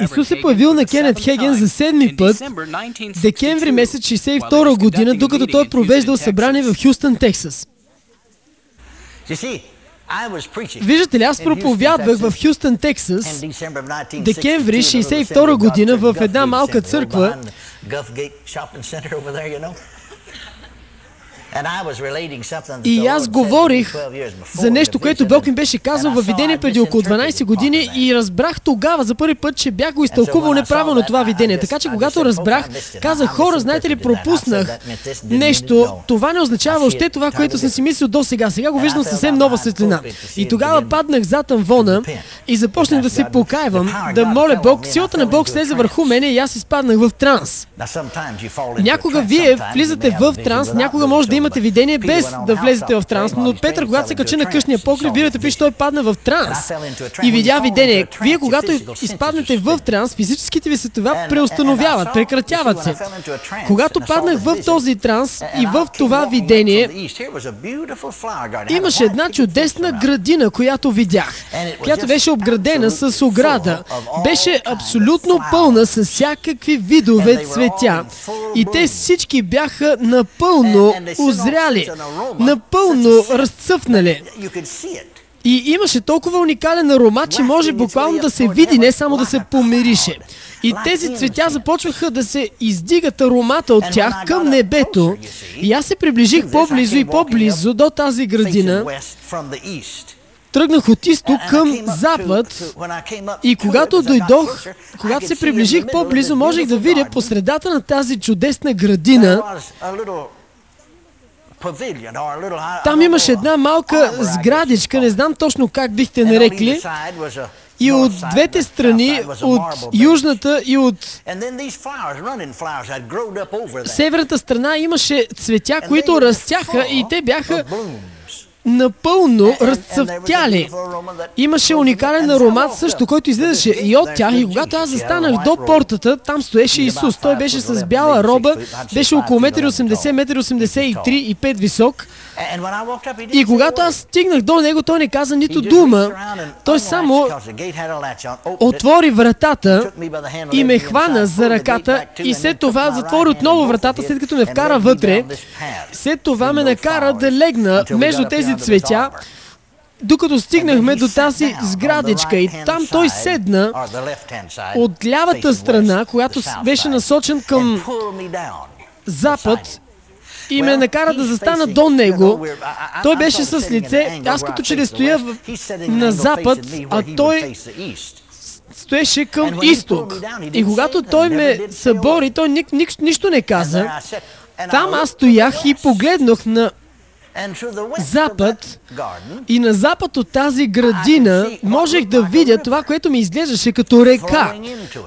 Исус се появил на Кенет Хеген за седми път, декември месец 62 година, докато той провеждал събрание в Хюстън, Тексас. Виждате ли, аз проповядвах в Хюстън, Тексас, декември 62 година в една малка църква, и аз говорих за нещо, което Бог ми беше казал във видение преди около 12 години и разбрах тогава за първи път, че бях го изтълкувал неправилно това видение. Така че когато разбрах, казах, хора, знаете ли, пропуснах нещо. Това не означава още това, което съм си мислил до сега. Сега го виждам съвсем нова светлина. И тогава паднах зад амвона и започнах да се покайвам, да моля Бог. Силата на Бог слезе върху мене и аз изпаднах в транс. Някога вие влизате в транс, някога може да имате видение без да влезете в транс, но Петър, когато се качи на къщния покрив, Библията пише, той падна в транс и видя видение. Вие, когато изпаднете в транс, физическите ви светова преустановяват, прекратяват се. Когато паднах в този транс и в това видение, имаше една чудесна градина, която видях, която беше обградена с ограда. Беше абсолютно пълна с всякакви видове цветя. И те всички бяха напълно озряли, напълно разцъфнали. И имаше толкова уникален аромат, че може буквално да се види, не само да се помирише. И тези цветя започваха да се издигат аромата от тях към небето. И аз се приближих по-близо и по-близо до тази градина. Тръгнах от изток към запад и когато дойдох, когато се приближих по-близо, можех да видя по средата на тази чудесна градина там имаше една малка сградичка, не знам точно как бихте нарекли. И от двете страни, от южната и от северната страна имаше цветя, които растяха и те бяха напълно разцъфтяли. Имаше уникален аромат също, който излизаше и от тях. И когато аз застанах до портата, там стоеше Исус. Той беше с бяла роба, беше около 1,80 1,83 и 5 висок. И когато аз стигнах до него, той не каза нито дума. Той само отвори вратата и ме хвана за ръката и след това затвори отново вратата, след като ме вкара вътре. След това ме накара да легна между тези цветя, докато стигнахме до тази сградичка и там той седна от лявата страна, която беше насочен към запад и ме накара да застана до него. Той беше с лице, аз като че ли стоя в, на запад, а той стоеше към изток. И когато той ме събори, той ни, ни, нищо не каза. Там аз стоях и погледнах на запад и на запад от тази градина можех да видя това, което ми изглеждаше като река,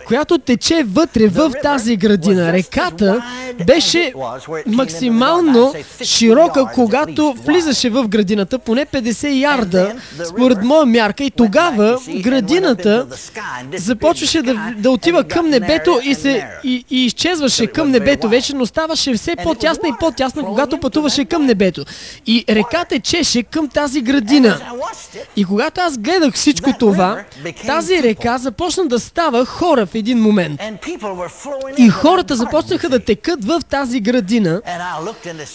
която тече вътре в тази градина. Реката беше максимално широка, когато влизаше в градината, поне 50 ярда, според моя мярка. И тогава градината започваше да, да отива към небето и, се, и, и изчезваше към небето вече, но ставаше все по-тясна и по-тясна, когато пътуваше към небето. И река течеше към тази градина. И когато аз гледах всичко това, тази река започна да става хора в един момент. И хората започнаха да текат в тази градина.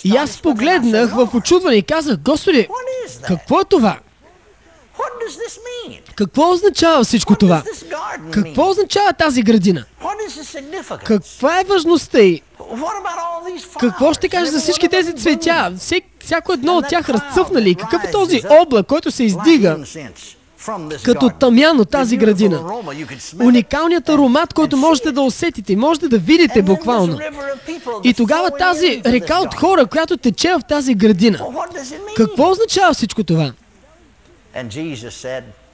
И аз погледнах в очудване и казах, Господи, какво е това? Какво означава всичко това? Какво означава тази градина? Каква е важността й? Какво ще кажеш за всички тези цветя? всяко едно от тях разцъфнали. Какъв е този облак, който се издига? като тъмян от тази градина. Уникалният аромат, който можете да усетите, можете да видите буквално. И тогава тази река от хора, която тече в тази градина. Какво означава всичко това?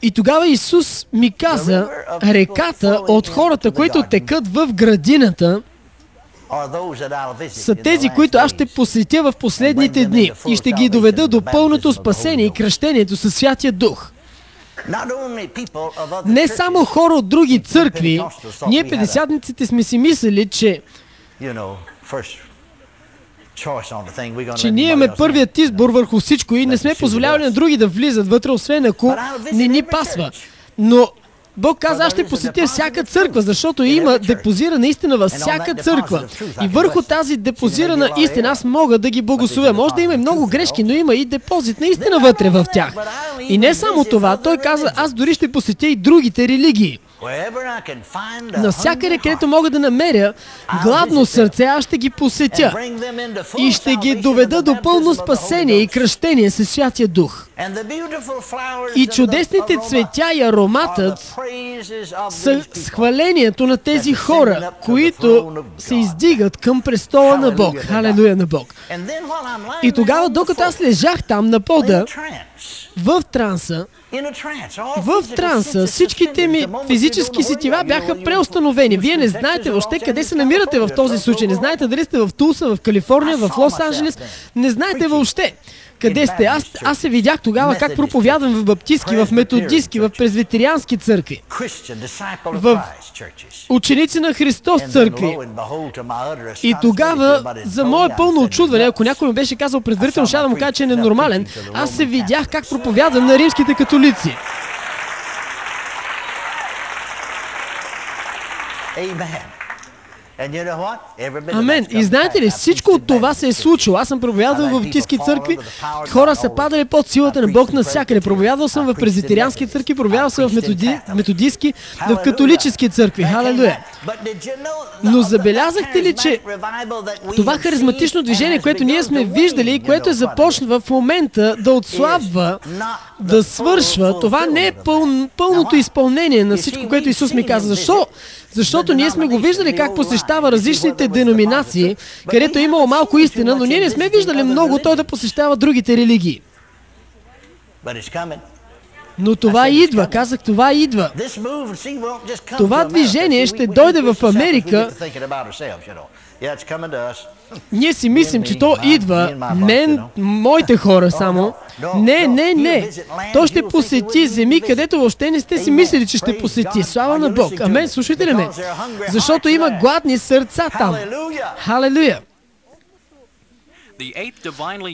И тогава Исус ми каза, реката от хората, които текат в градината, са тези, които аз ще посетя в последните дни и ще ги доведа до пълното спасение и кръщението със Святия Дух. Не само хора от други църкви, ние педесятниците сме си мислили, че че ние имаме първият избор върху всичко и не сме позволявали на други да влизат вътре, освен ако не ни пасва. Но Бог каза, аз ще посетя всяка църква, защото има депозирана истина във всяка църква. И върху тази депозирана истина аз мога да ги благословя. Може да има много грешки, но има и депозит на истина вътре в тях. И не само това, той каза, аз дори ще посетя и другите религии. Навсякъде, където мога да намеря гладно сърце, аз ще ги посетя и ще ги доведа до пълно спасение и кръщение със Святия Дух. И чудесните цветя и ароматът са схвалението на тези хора, които се издигат към престола на Бог. Халелуя на Бог. И тогава, докато аз лежах там на пода, в транса, в транса всичките ми физически сетива бяха преустановени. Вие не знаете въобще къде се намирате в този случай. Не знаете дали сте в Тулса, в Калифорния, в Лос-Анджелес. Не знаете въобще. Къде сте? Аз, аз се видях тогава как проповядвам в баптистски, в методистски, в презвитериански църкви, в ученици на Христос църкви. И тогава, за мое пълно очудване, ако някой ми беше казал предварително, ще да му кажа, че е ненормален, аз се видях как проповядвам на римските католици. Amen. Амен. И знаете ли, всичко от това се е случило. Аз съм проповядвал в баптистски църкви, хора са падали под силата на Бог навсякъде. Проповядвал съм в презитериански църкви, проповядвал съм в методи, методистски, в католически църкви. Халелуя. Но забелязахте ли, че това харизматично движение, което ние сме виждали и което е започна в момента да отслабва, да свършва, това не е пъл, пълното изпълнение на всичко, което Исус ми каза. Защо? Защото ние сме го виждали как посещава различните деноминации, където е имало малко истина, но ние не сме виждали много той да посещава другите религии. Но това идва, казах, това идва. Това движение ще дойде в Америка. Ние си мислим, че то идва, не моите хора само. Не, не, не. То ще посети земи, където въобще не сте си мислили, че ще посети. Слава на Бог. Амен, слушайте ли ме? Защото има гладни сърца там. Халелуя.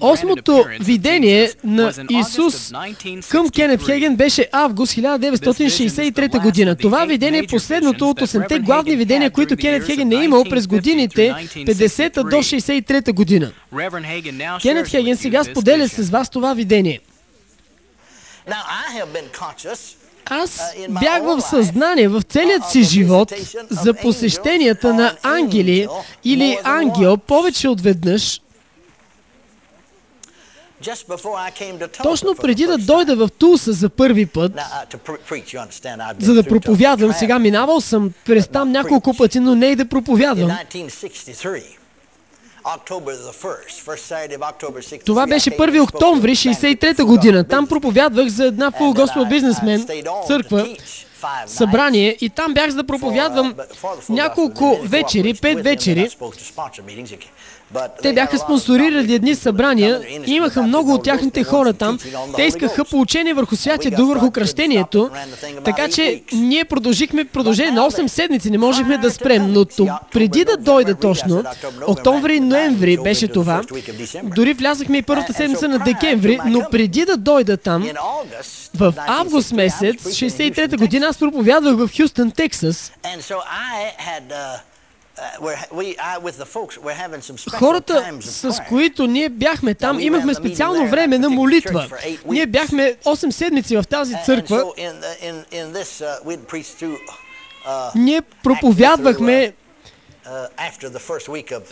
Осмото видение на Исус към Кенет Хеген беше август 1963 година. Това видение е последното от 8-те главни видения, които Кенет Хеген е имал през годините 50 до 63 година. Кенет Хеген сега споделя с вас това видение. Аз uh, бях в съзнание в целият си живот за посещенията на ангели или ангел повече от веднъж, точно преди да дойда в Тулса за първи път, uh, за да проповядвам, сега минавал съм през там няколко пъти, но не и да проповядвам. Това беше 1 октомври 63 година. Там проповядвах за една full gospel бизнесмен църква, събрание и там бях за да проповядвам няколко вечери, пет вечери. Те бяха спонсорирали едни събрания и имаха много от тяхните хора там. Те искаха получение върху святия дух, върху кръщението. Така че ние продължихме продължение на 8 седмици, не можехме да спрем. Но преди да дойде точно, октомври и ноември беше това, дори влязахме и първата седмица на декември, но преди да дойда там, в август месец, 63-та година, аз проповядвах в Хюстън, Тексас. Хората, с които ние бяхме там, имахме специално време на молитва. Ние бяхме 8 седмици в тази църква. Ние проповядвахме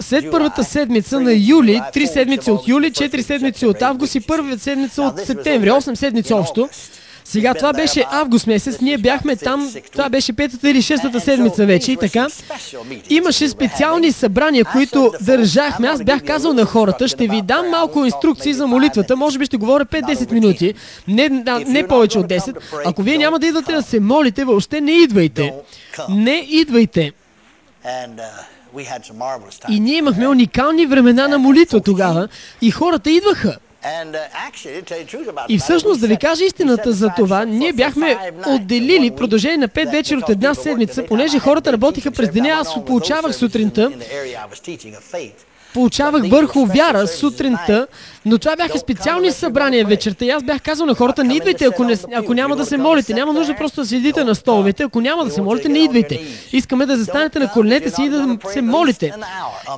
след първата седмица на юли, три седмици от юли, четири седмици от август и първата седмица от септември, 8 седмици общо. Сега това беше август месец, ние бяхме там, това беше петата или шестата седмица вече и така. Имаше специални събрания, които държахме. Аз бях казал на хората, ще ви дам малко инструкции за молитвата, може би ще говоря 5-10 минути, не, не повече от 10. Ако вие няма да идвате да се молите, въобще не идвайте. Не идвайте. И ние имахме уникални времена на молитва тогава и хората идваха. Uh, и всъщност, да ви кажа истината за това, ние бяхме отделили продължение на пет вечер от една седмица, понеже хората работиха през деня, аз получавах сутринта получавах върху вяра сутринта, но това бяха специални събрания вечерта и аз бях казал на хората, не идвайте, ако, не, ако няма да се молите. Няма нужда просто да седите на столовете. Ако няма да се молите, не идвайте. Искаме да застанете на коленете си и да се молите.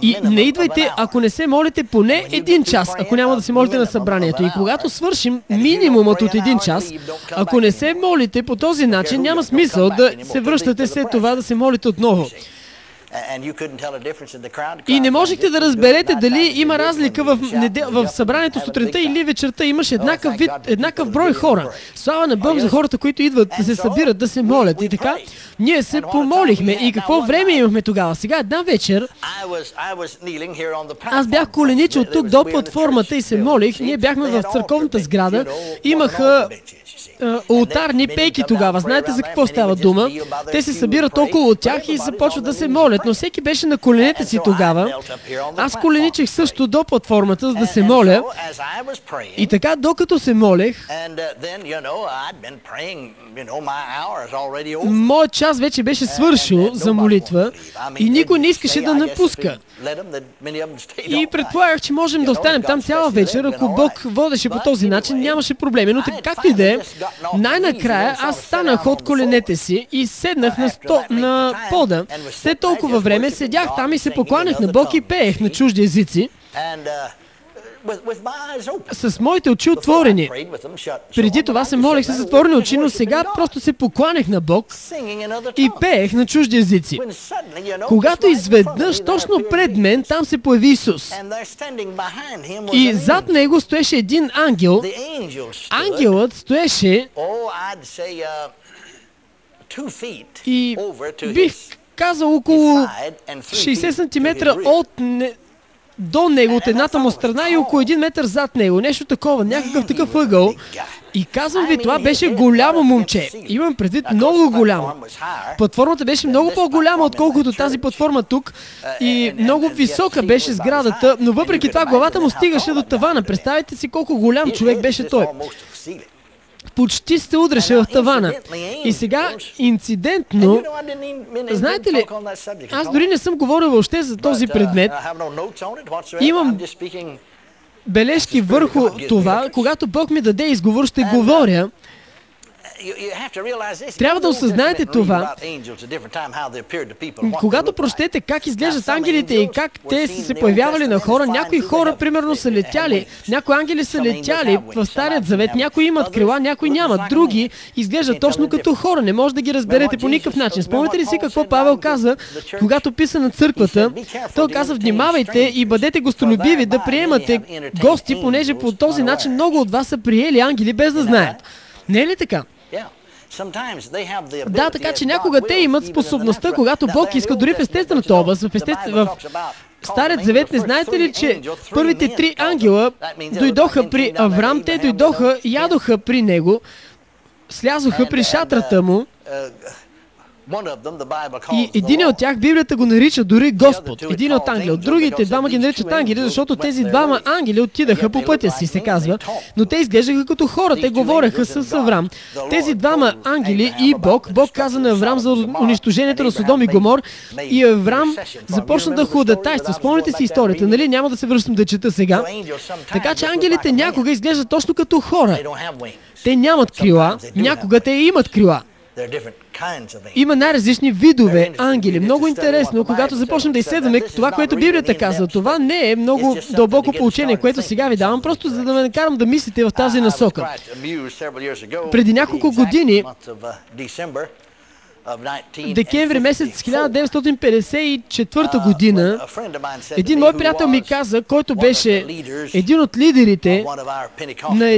И не идвайте, ако не се молите поне един час, ако няма да се молите на събранието. И когато свършим минимумът от един час, ако не се молите по този начин, няма смисъл да се връщате след това да се молите отново. И не можехте да разберете дали има разлика в, неде... в събранието сутринта или вечерта. Имаш еднакъв, вид, еднакъв брой хора. Слава на Бог за хората, които идват да се събират, да се молят. И така, ние се помолихме. И какво време имахме тогава? Сега една вечер аз бях коленичил тук до платформата и се молих. Ние бяхме в църковната сграда. Имаха ултарни пейки тогава. Знаете за какво става дума? Те се събират около тях и започват да се молят. Но всеки беше на коленете си тогава. Аз коленичех също до платформата, за да се моля. И така, докато се молех, моят час вече беше свършил за молитва и никой не искаше да напуска. И предполагах, че можем да останем там цяла вечер, ако Бог водеше по този начин, нямаше проблеми. Но така, както и да е, най-накрая аз станах от коленете си и седнах на, сто, на пода. След толкова време седях там и се покланях на Бог и пеех на чужди езици с моите очи отворени. Преди това се молех с затворени очи, но сега просто се покланех на Бог и пеех на чужди езици. Когато изведнъж, точно пред мен, там се появи Исус. И зад него стоеше един ангел. Ангелът стоеше и бих казал около 60 см от до него, от едната му страна и около един метър зад него. Нещо такова, някакъв такъв ъгъл. И казвам ви, това беше голямо момче. Имам предвид много голямо. Платформата беше много по-голяма, отколкото тази платформа тук. И много висока беше сградата, но въпреки това главата му стигаше до тавана. Представете си колко голям човек беше той почти се удреше в тавана. И сега, инцидентно, знаете ли, аз дори не съм говорил въобще за този uh, предмет. Имам бележки върху това, когато Бог ми даде изговор, ще uh, говоря. Трябва да осъзнаете това. Когато прочетете как изглеждат ангелите и как те са се появявали на хора, някои хора, примерно, са летяли, някои ангели са летяли в Старият завет, някои имат крила, някои нямат, други изглеждат точно като хора. Не може да ги разберете по никакъв начин. Спомняте ли си какво Павел каза, когато писа на църквата? Той каза, внимавайте и бъдете гостолюбиви да приемате гости, понеже по този начин много от вас са приели ангели без да знаят. Не е ли така? Да, така че някога те имат способността, когато Бог иска дори в естествената област, в, естествен... в Старият завет, не знаете ли, че първите три ангела дойдоха при Аврам, те дойдоха, ядоха при него, слязоха при шатрата му, uh, и един от тях Библията го нарича дори Господ, един от ангели. От другите двама ги наричат ангели, защото тези двама ангели отидаха по пътя си, се казва. Но те изглеждаха като хора, те говореха с Аврам. Тези двама ангели и Бог, Бог каза на Аврам за унищожението на Содом и Гомор. и Аврам започна да ходатайства. Спомняте си историята, нали? Няма да се връщам да чета сега. Така че ангелите някога изглеждат точно като хора. Те нямат крила, някога те имат крила. Има най-различни видове ангели. Много интересно, когато започнем да изследваме това, което Библията казва. Това не е много дълбоко получение, което сега ви давам, просто за да ме накарам да мислите в тази насока. Преди няколко години, декември месец 1954 година, един мой приятел ми каза, който беше един от лидерите на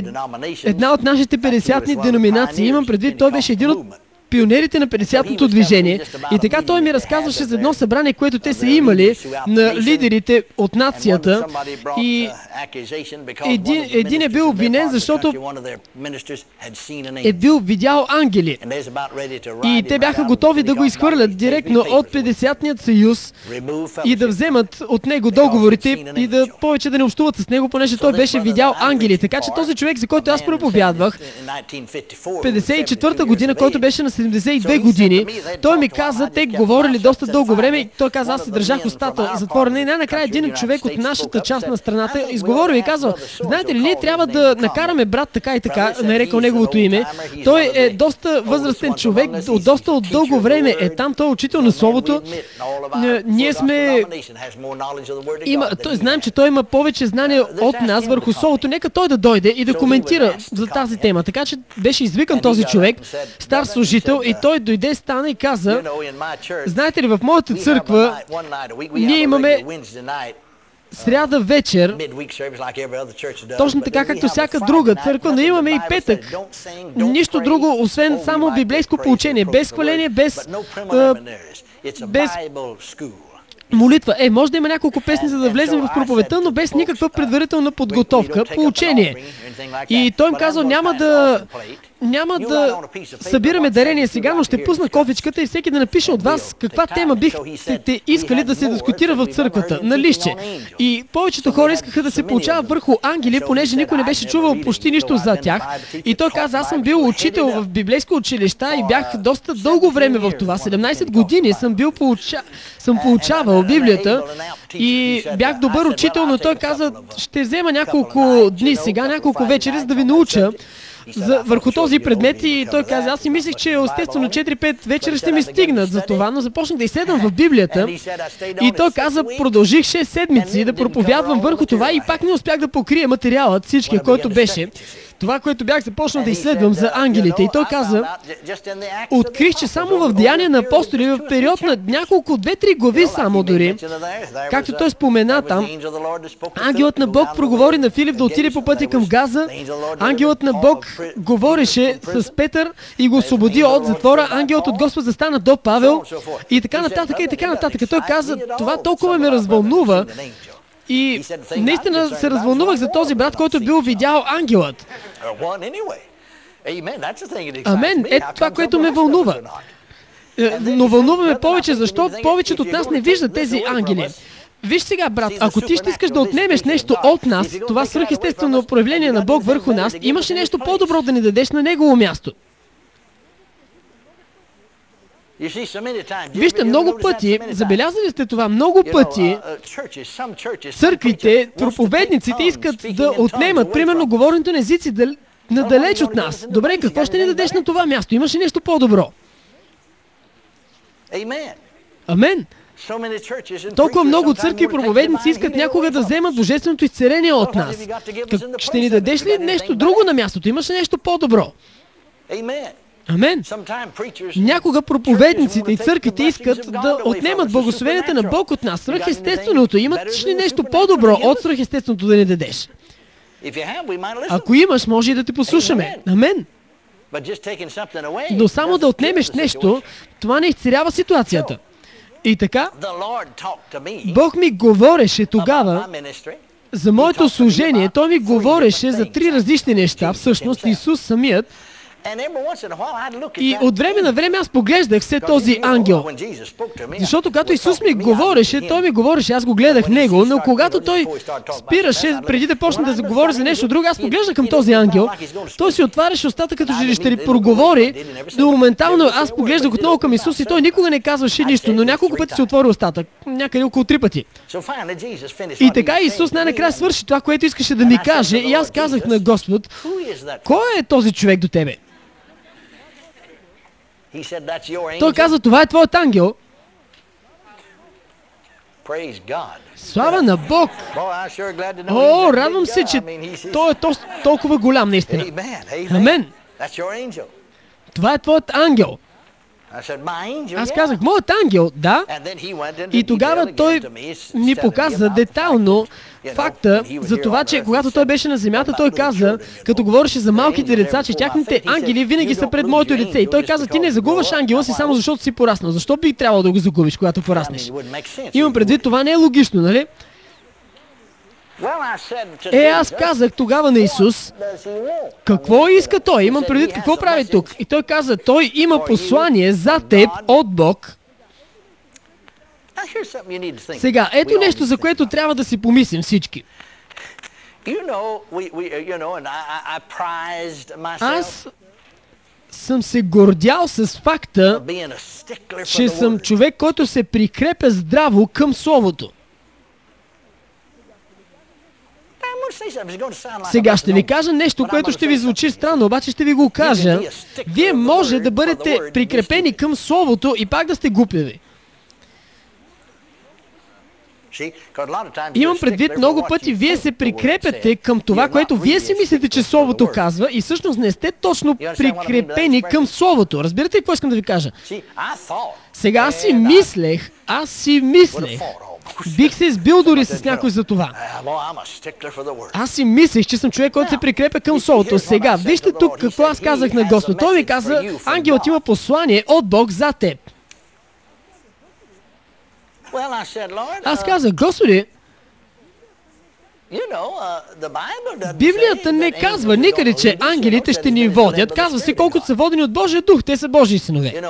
една от нашите 50-ни деноминации, имам предвид, той беше един от пионерите на 50-то движение. И така той ми разказваше за едно събрание, което те са имали на лидерите от нацията. И един, един е бил обвинен, защото е бил видял ангели. И те бяха готови да го изхвърлят директно от 50-ният съюз и да вземат от него договорите и да повече да не общуват с него, понеже той беше видял ангели. Така че този човек, за който аз проповядвах, 54-та година, който беше на 72 години. Той ми каза, те говорили доста дълго време и той каза, аз си държах устата затворена и най-накрая един човек от нашата част на страната изговорил и казал, знаете ли, ние трябва да накараме брат така и така, нарекал неговото име. Той е доста възрастен човек, от доста от дълго време е там, той е учител на Словото. Ние сме... Има, той, знаем, че той има повече знания от нас върху Словото. Нека той да дойде и да коментира за тази тема. Така че беше извикан този човек, стар служител, и той дойде, стана и каза, знаете ли, в моята църква ние имаме сряда вечер, точно така както всяка друга църква, но имаме и петък. Нищо друго, освен само библейско получение, без хваление, без, без молитва. Е, може да има няколко песни, за да влезем в проповедта, но без никаква предварителна подготовка, получение. И той им казал, няма да няма да събираме дарение сега, но ще пусна кофичката и всеки да напише от вас каква тема бихте искали да се дискутира в църквата, на лище. И повечето хора искаха да се получава върху ангели, понеже никой не беше чувал почти нищо за тях. И той каза, аз съм бил учител в библейско училища и бях доста дълго време в това. 17 години съм бил получа... съм получавал Библията и бях добър учител, но той каза, ще взема няколко дни сега, няколко вечери, за да ви науча за, върху този предмет и той каза, аз си мислех, че естествено 4-5 вечера ще ми стигнат за това, но започнах да изследвам в Библията и той каза, продължих 6 седмици да проповядвам върху това и пак не успях да покрия материалът, всички, който беше това, което бях започнал да изследвам за ангелите. И той каза, открих, че само в Деяния на апостоли, в период на няколко, две-три глави само дори, както той спомена там, ангелът на Бог проговори на Филип да отиде по пътя към Газа, ангелът на Бог говореше с Петър и го освободи от затвора, ангелът от Господ застана до Павел. и така нататък и така нататък. Той каза, това толкова ме развълнува, и наистина се развълнувах за този брат, който бил видял ангелът. Амен. Ето това, което ме вълнува. Е, но вълнуваме повече, защо повечето от нас не виждат тези ангели. Виж сега, брат, ако ти ще искаш да отнемеш нещо от нас, това свръхестествено проявление на Бог върху нас, имаш ли нещо по-добро да ни дадеш на негово място? Вижте, много пъти, забелязали сте това, много пъти uh, църквите, проповедниците искат да отнемат, примерно, говоренето на езици надалеч от нас. Добре, какво ще ни дадеш на това място? Имаш ли нещо по-добро? Амен. Толкова много църкви и проповедници искат някога да вземат божественото изцеление от нас. ще ни дадеш ли нещо друго на мястото? Имаш ли нещо по-добро? Амен. Някога проповедниците и църквите искат да отнемат благословенията на Бог от нас. Свръхестественото. Имаш ли нещо по-добро от свръхестественото да ни дадеш? Ако имаш, може и да те послушаме. Амен. Но само да отнемеш нещо, това не изцерява ситуацията. И така, Бог ми говореше тогава за моето служение. Той ми говореше за три различни неща. Всъщност Исус самият и от време на време аз поглеждах се този ангел. Защото когато Исус ми говореше, той ми говореше, аз го гледах него, но когато той спираше, преди да почне да говори за нещо друго, аз поглеждах към този ангел. Той си отваряше устата, като че ще ли проговори. До моментално аз поглеждах отново към Исус и той никога не казваше нищо, но няколко пъти си отвори устата. Някъде около три пъти. И така Исус най-накрая свърши това, което искаше да ми каже. И аз казах на Господ, кой е този човек до тебе? Той каза, това е твоят ангел. Слава на Бог! О, радвам се, че той е толкова голям наистина. Амен. Това е твоят ангел. Аз казах, моят ангел, да. И тогава той ми показа детално факта за това, че когато той беше на земята, той каза, като говореше за малките деца, че тяхните ангели винаги са пред моето лице. И той каза, ти не загубваш ангела си само защото си пораснал. Защо би трябвало да го загубиш, когато пораснеш? Имам предвид, това не е логично, нали? Е, аз казах тогава на Исус, какво иска той? Имам предвид какво прави тук. И той каза, той има послание за теб от Бог. Сега, ето нещо, за което трябва да си помислим всички. Аз съм се гордял с факта, че съм човек, който се прикрепя здраво към Словото. Сега ще ви кажа нещо, което ще ви звучи странно, обаче ще ви го кажа. Вие може да бъдете прикрепени към Словото и пак да сте глупави. Имам предвид много пъти, вие се прикрепяте към това, което вие си мислите, че Словото казва и всъщност не сте точно прикрепени към Словото. Разбирате ли какво искам да ви кажа? Сега аз си мислех, аз си мислех, Бих се избил дори с някой за това. Аз си мислех, че съм човек, който се прикрепя към Словото. Сега, вижте тук какво аз казах на Господ. Той ми каза, ангелът има послание от Бог за теб. Аз казах, Господи, Библията не казва никъде, че ангелите ще ни водят. Казва се колкото са водени от Божия дух. Те са Божии синове.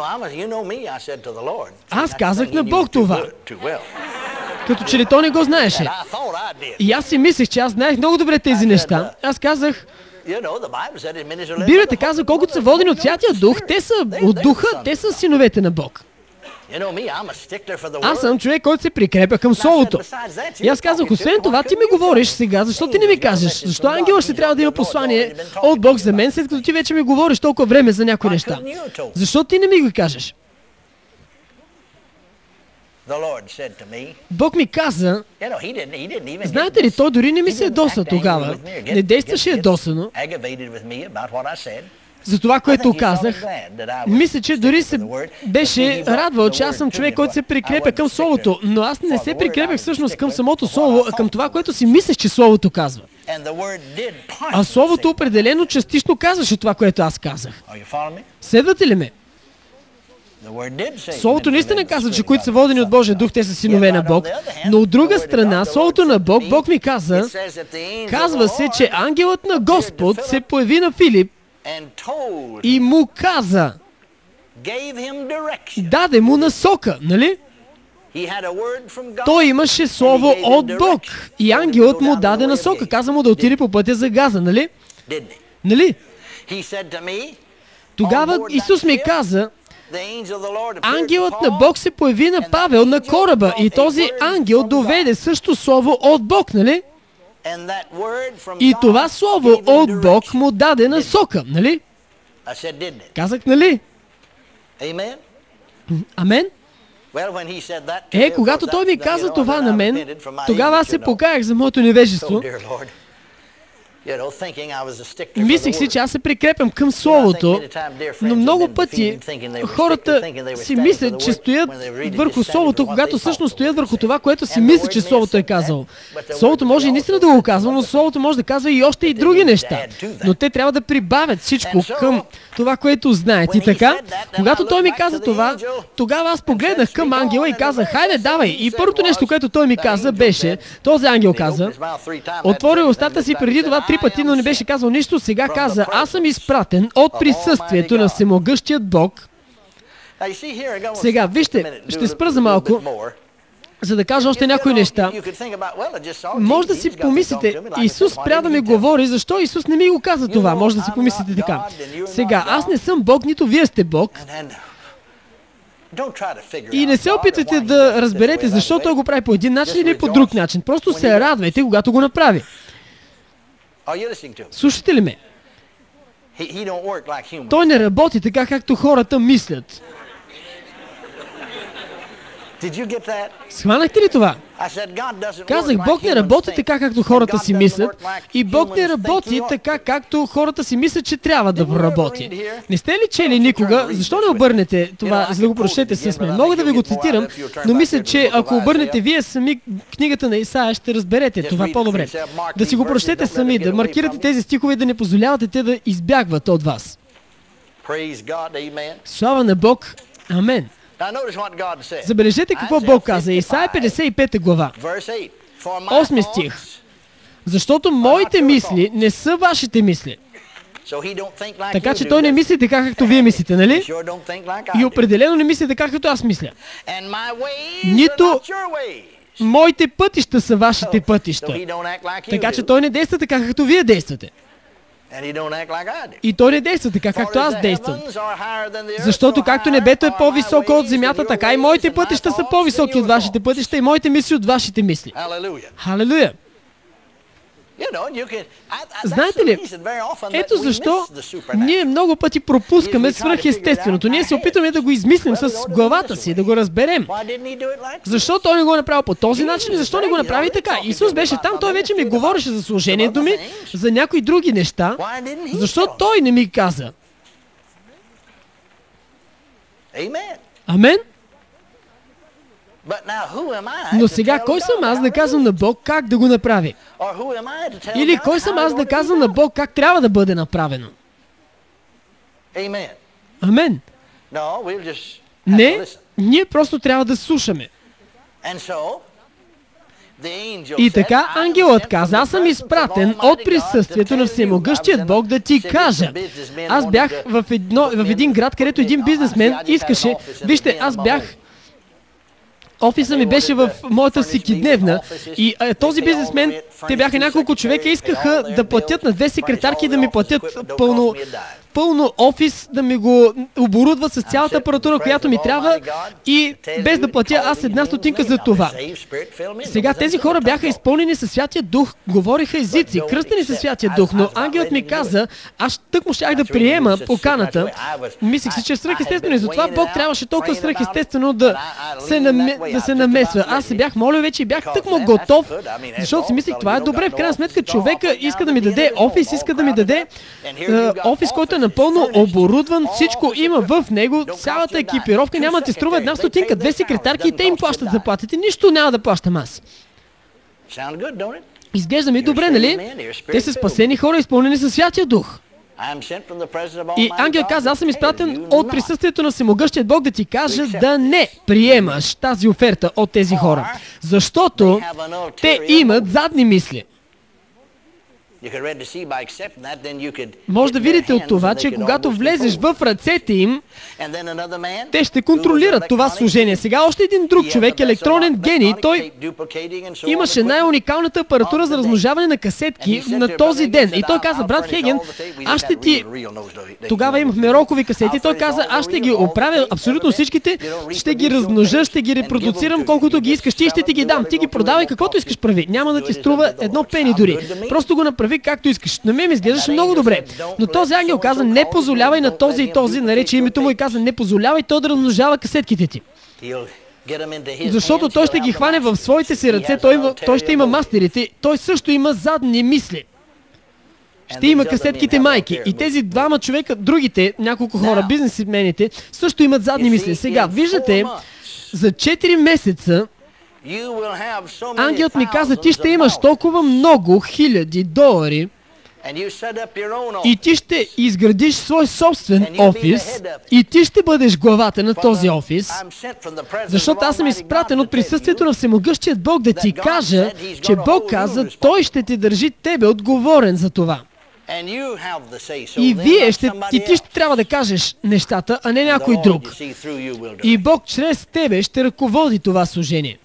Аз казах на Бог това. Като че ли то не го знаеше. И аз си мислех, че аз знаех много добре тези неща. Аз казах, Библията казва, колкото са водени от Святия Дух, те са от Духа, те са синовете на Бог. Аз съм човек, който се прикрепя към Словото. И аз казах, освен това, ти ми говориш сега, защо ти не ми кажеш? Защо ангела ще трябва да има послание от Бог за мен, след като ти вече ми говориш толкова време за някои неща? Защо ти не ми го кажеш? Бог ми каза, знаете ли, той дори не ми се ядоса тогава. Не действаше ядосано за това, което казах. Мисля, че дори се беше радвал, че аз съм човек, който се прикрепя към Словото, но аз не се прикрепях всъщност към самото Слово, а към това, което си мислех, че Словото казва. А Словото определено частично казваше това, което аз казах. Следвате ли ме? Словото наистина казва, че които са водени от Божия дух, те са синове на Бог. Но от друга страна, Словото на Бог, Бог ми каза, казва се, че ангелът на Господ се появи на Филип и му каза, даде му насока, нали? Той имаше слово от Бог и ангелът му даде насока. Каза му да отиде по пътя за Газа, нали? Нали? Тогава Исус ми каза, ангелът на Бог се появи на Павел на кораба и този ангел доведе също слово от Бог, нали? И това слово от Бог му даде насока, нали? Казах, нали? Амен? Е, когато той ми каза това на мен, тогава аз се покаях за моето невежество Мислих си, че аз се прикрепям към Словото, но много пъти хората си мислят, че стоят върху Словото, когато всъщност стоят върху това, което си мислят, че Словото е казало. Словото може и наистина да го казва, но Словото може да казва и още и други неща. Но те трябва да прибавят всичко към това, което знаят. И така, когато той ми каза това, тогава аз погледнах към ангела и казах, хайде, давай. И първото нещо, което той ми каза, беше, този ангел каза, отвори устата си преди това три пъти, но не беше казал нищо. Сега каза, аз съм изпратен от присъствието на всемогъщият Бог. Сега, вижте, ще спра за малко, за да кажа още някои неща. Може да си помислите, Исус спря да ми говори, защо Исус не ми го каза това? Може да си помислите така. Сега, аз не съм Бог, нито вие сте Бог. И не се опитвайте да разберете защо той го прави по един начин или по друг начин. Просто се радвайте, когато го направи. Слушате ли ме? Той не работи така, както хората мислят. Схванахте ли това? Казах, Бог не работи така, както хората си мислят и Бог не работи така, както хората си мислят, че трябва да работи. Не сте ли чели никога? Защо не обърнете това, за да го прочете с мен? Мога да ви го цитирам, но мисля, че ако обърнете вие сами книгата на Исаия, ще разберете това по-добре. Да си го прочете сами, да маркирате тези стихове и да не позволявате те да избягват от вас. Слава на Бог. Амен. Забележете какво Бог каза. Исаия 55 глава. 8 стих. Защото моите мисли не са вашите мисли. Така че той не мисли така, както вие мислите, нали? И определено не мисли така, както аз мисля. Нито моите пътища са вашите пътища. Така че той не действа така, както вие действате. И той не действа така, както аз действам. Защото както небето е по-високо от земята, така и моите пътища са по-високи от вашите пътища и моите мисли от вашите мисли. Халелуя! Знаете ли, ето защо ние много пъти пропускаме свръхестественото. Ние се опитваме да го измислим с главата си, да го разберем. Защо той не го направи по този начин и защо не го направи така? Исус беше там, той вече ми говореше за служението ми, за някои други неща. Защо той не ми каза? Амен? Но сега кой съм аз да казвам на Бог как да го направи? Или кой съм аз да казвам на Бог как трябва да бъде направено? Амен. Не, ние просто трябва да слушаме. И така ангелът каза, аз съм изпратен от присъствието на всемогъщият Бог да ти кажа. Аз бях в, едно, в един град, където един бизнесмен искаше, вижте, аз бях офиса ми беше в моята всекидневна и този бизнесмен, те бяха няколко човека, искаха да платят на две секретарки да ми платят пълно пълно офис, да ми го оборудват с цялата апаратура, която ми трябва и без да платя аз една стотинка за това. Сега тези хора бяха изпълнени със Святия Дух, говориха езици, кръстени със Святия Дух, но ангелът ми каза, аз тък му щях да приема поканата. Мислих си, че е свръхестествено. И затова Бог трябваше толкова свръхестествено да се, наме, да се намесва. Аз се бях молил вече и бях тък му готов, защото си мислих, това е добре. В крайна сметка човека иска да ми даде офис, иска да ми даде офис, който е напълно оборудван, всичко има в него, цялата екипировка няма да ти струва една стотинка, две секретарки и те им плащат заплатите, нищо няма да плащам аз. Изглежда ми добре, нали? Те са спасени хора, изпълнени със Святия Дух. И ангел каза, аз съм изпратен от присъствието на Всемогъщия Бог да ти кажа да не приемаш тази оферта от тези хора. Защото те имат задни мисли. Може да видите от това, че когато влезеш в ръцете им, те ще контролират това служение. Сега още един друг човек, електронен гений, той имаше най-уникалната апаратура за размножаване на касетки на този ден. И той каза, брат Хеген, аз ще ти... Тогава имахме рокови касети. Той каза, аз ще ги оправя абсолютно всичките, ще ги размножа, ще ги репродуцирам колкото ги искаш. Ти ще ти ги дам. Ти ги продавай каквото искаш прави. Няма да ти струва едно пени дори. Просто го направи както искаш. На мен ми изглеждаше много добре. Но този ангел каза, не позволявай на този и този, нарече името му и каза, не позволявай той да размножава касетките ти. Защото той ще ги хване в своите си ръце, той, той ще има мастерите, той също има задни мисли. Ще има касетките майки. И тези двама човека, другите, няколко хора, бизнесмените, също имат задни мисли. Сега, виждате, за 4 месеца Ангелът ми каза, ти ще имаш толкова много хиляди долари и ти ще изградиш свой собствен офис и ти ще бъдеш главата на този офис, защото аз съм изпратен от присъствието на Всемогъщият Бог да ти кажа, че Бог каза, Той ще ти държи тебе отговорен за това. И вие ще, и ти ще трябва да кажеш нещата, а не някой друг. И Бог чрез тебе ще ръководи това служение.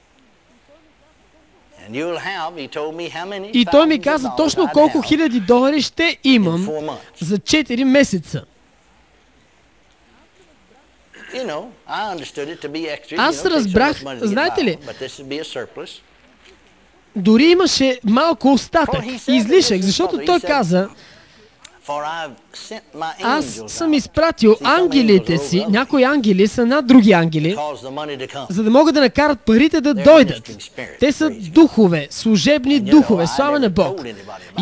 И той ми каза точно колко хиляди долари ще имам за 4 месеца. Аз разбрах, знаете ли, дори имаше малко остатък, излишък, защото той каза, аз съм изпратил ангелите си, някои ангели са над други ангели, за да могат да накарат парите да дойдат. Те са духове, служебни духове, слава на Бог.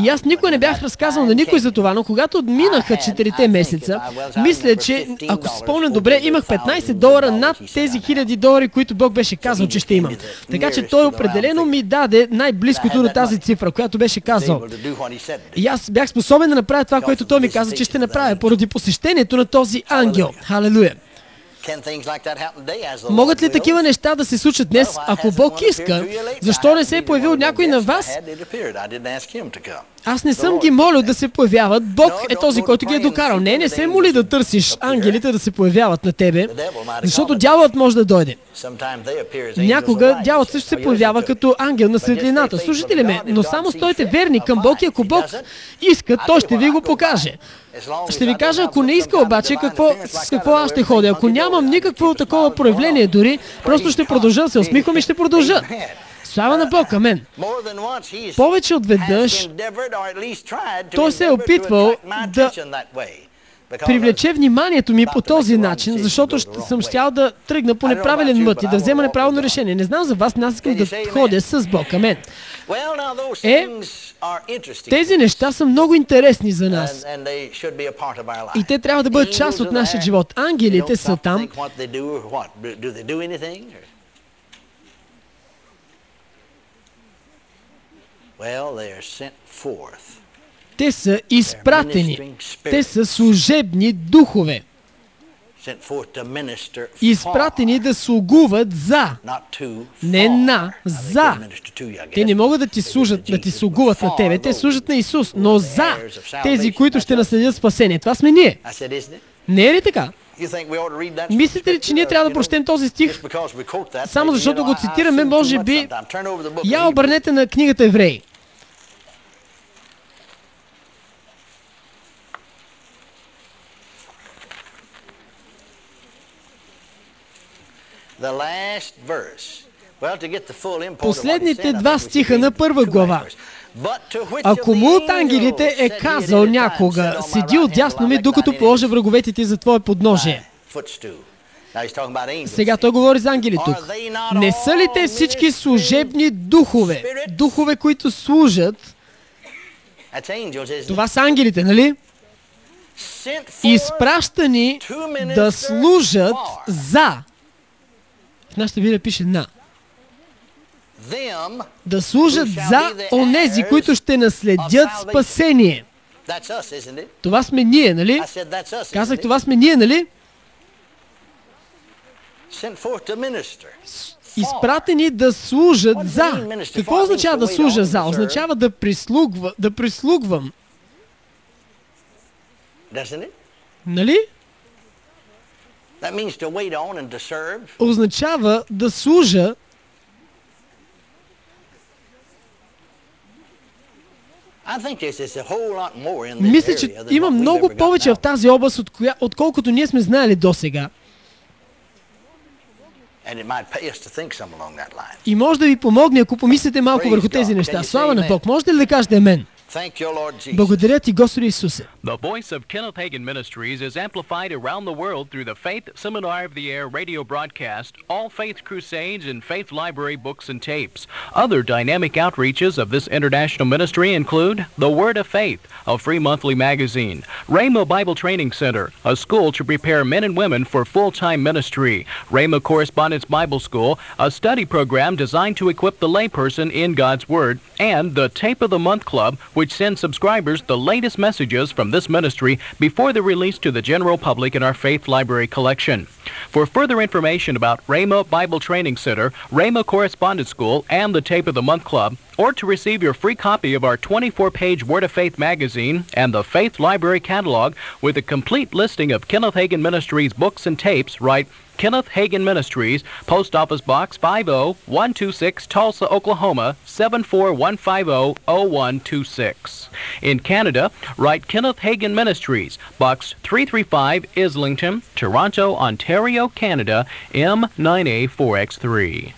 И аз никой не бях разказал на никой за това, но когато минаха четирите месеца, мисля, че, ако се спомня добре, имах 15 долара над тези хиляди долари, които Бог беше казал, че ще имам. Така че той определено ми даде най-близкото до тази цифра, която беше казал. И аз бях способен да направя това, което той ми каза, че ще направя поради посещението на този ангел. Халелуя! Могат ли такива неща да се случат днес, ако Бог иска? Защо не се е появил някой на вас? Аз не съм ги молил да се появяват. Бог е този, който ги е докарал. Не, не се моли да търсиш ангелите да се появяват на тебе, защото дяволът може да дойде. Някога дяволът също се появява като ангел на светлината. Слушайте ли ме? Но само стойте верни към Бог и ако Бог иска, той ще ви го покаже. Ще ви кажа, ако не иска обаче, какво, с какво аз ще ходя. Ако нямам никакво такова проявление дори, просто ще продължа да се усмихвам и ще продължа. Слава на Бог, амен. Повече от веднъж той се е опитвал да привлече вниманието ми по този начин, защото съм щял да тръгна по неправилен мът и да взема неправилно решение. Не знам за вас, но аз искам да ходя с Бог. Амен. Е, тези неща са много интересни за нас. И те трябва да бъдат част от нашия живот. Ангелите са там. Те са изпратени. Те са служебни духове. Изпратени да слугуват за. Не на, за. Те не могат да ти служат, да ти слугуват на тебе. Те служат на Исус, но за тези, които ще наследят спасение. Това сме ние. Не е ли така? Мислите ли, че ние трябва да прочетем този стих? Само защото го цитираме, може би... Я обърнете на книгата Евреи. Последните два стиха на първа глава. Ако му от ангелите е казал някога, седи отдясно ми, докато положа враговете ти за твое подножие. Сега той говори за ангели тук. Не са ли те всички служебни духове? Духове, които служат. Това са ангелите, нали? Изпращани да служат за в нашата Библия пише на. Да служат за онези, които ще наследят спасение. Това сме ние, нали? Казах, това сме ние, нали? Изпратени да служат за. Какво означава да служа за? Означава да, прислугва, да прислугвам. Нали? Означава да служа Мисля, че има много повече в тази област, от коя, отколкото ние сме знаели до сега. И може да ви помогне, ако помислите малко върху тези неща. Слава на Бог. Можете ли да кажете мен? Благодаря ти, Господи Исусе. The voice of Kenneth Hagin Ministries is amplified around the world through the Faith Seminar of the Air radio broadcast, All Faith Crusades, and Faith Library books and tapes. Other dynamic outreaches of this international ministry include The Word of Faith, a free monthly magazine, Rhema Bible Training Center, a school to prepare men and women for full-time ministry, Rhema Correspondence Bible School, a study program designed to equip the layperson in God's Word, and the Tape of the Month Club, which sends subscribers the latest messages from this ministry before they're released to the general public in our Faith Library collection. For further information about Rhema Bible Training Center, Rhema Correspondence School, and the Tape of the Month Club, or to receive your free copy of our 24-page Word of Faith magazine and the Faith Library catalog with a complete listing of Kenneth Hagin Ministries books and tapes, write Kenneth Hagin Ministries, Post Office Box 50126, Tulsa, Oklahoma 741500126. In Canada, write Kenneth Hagin Ministries, Box 335, Islington, Toronto, Ontario, Canada M9A4X3.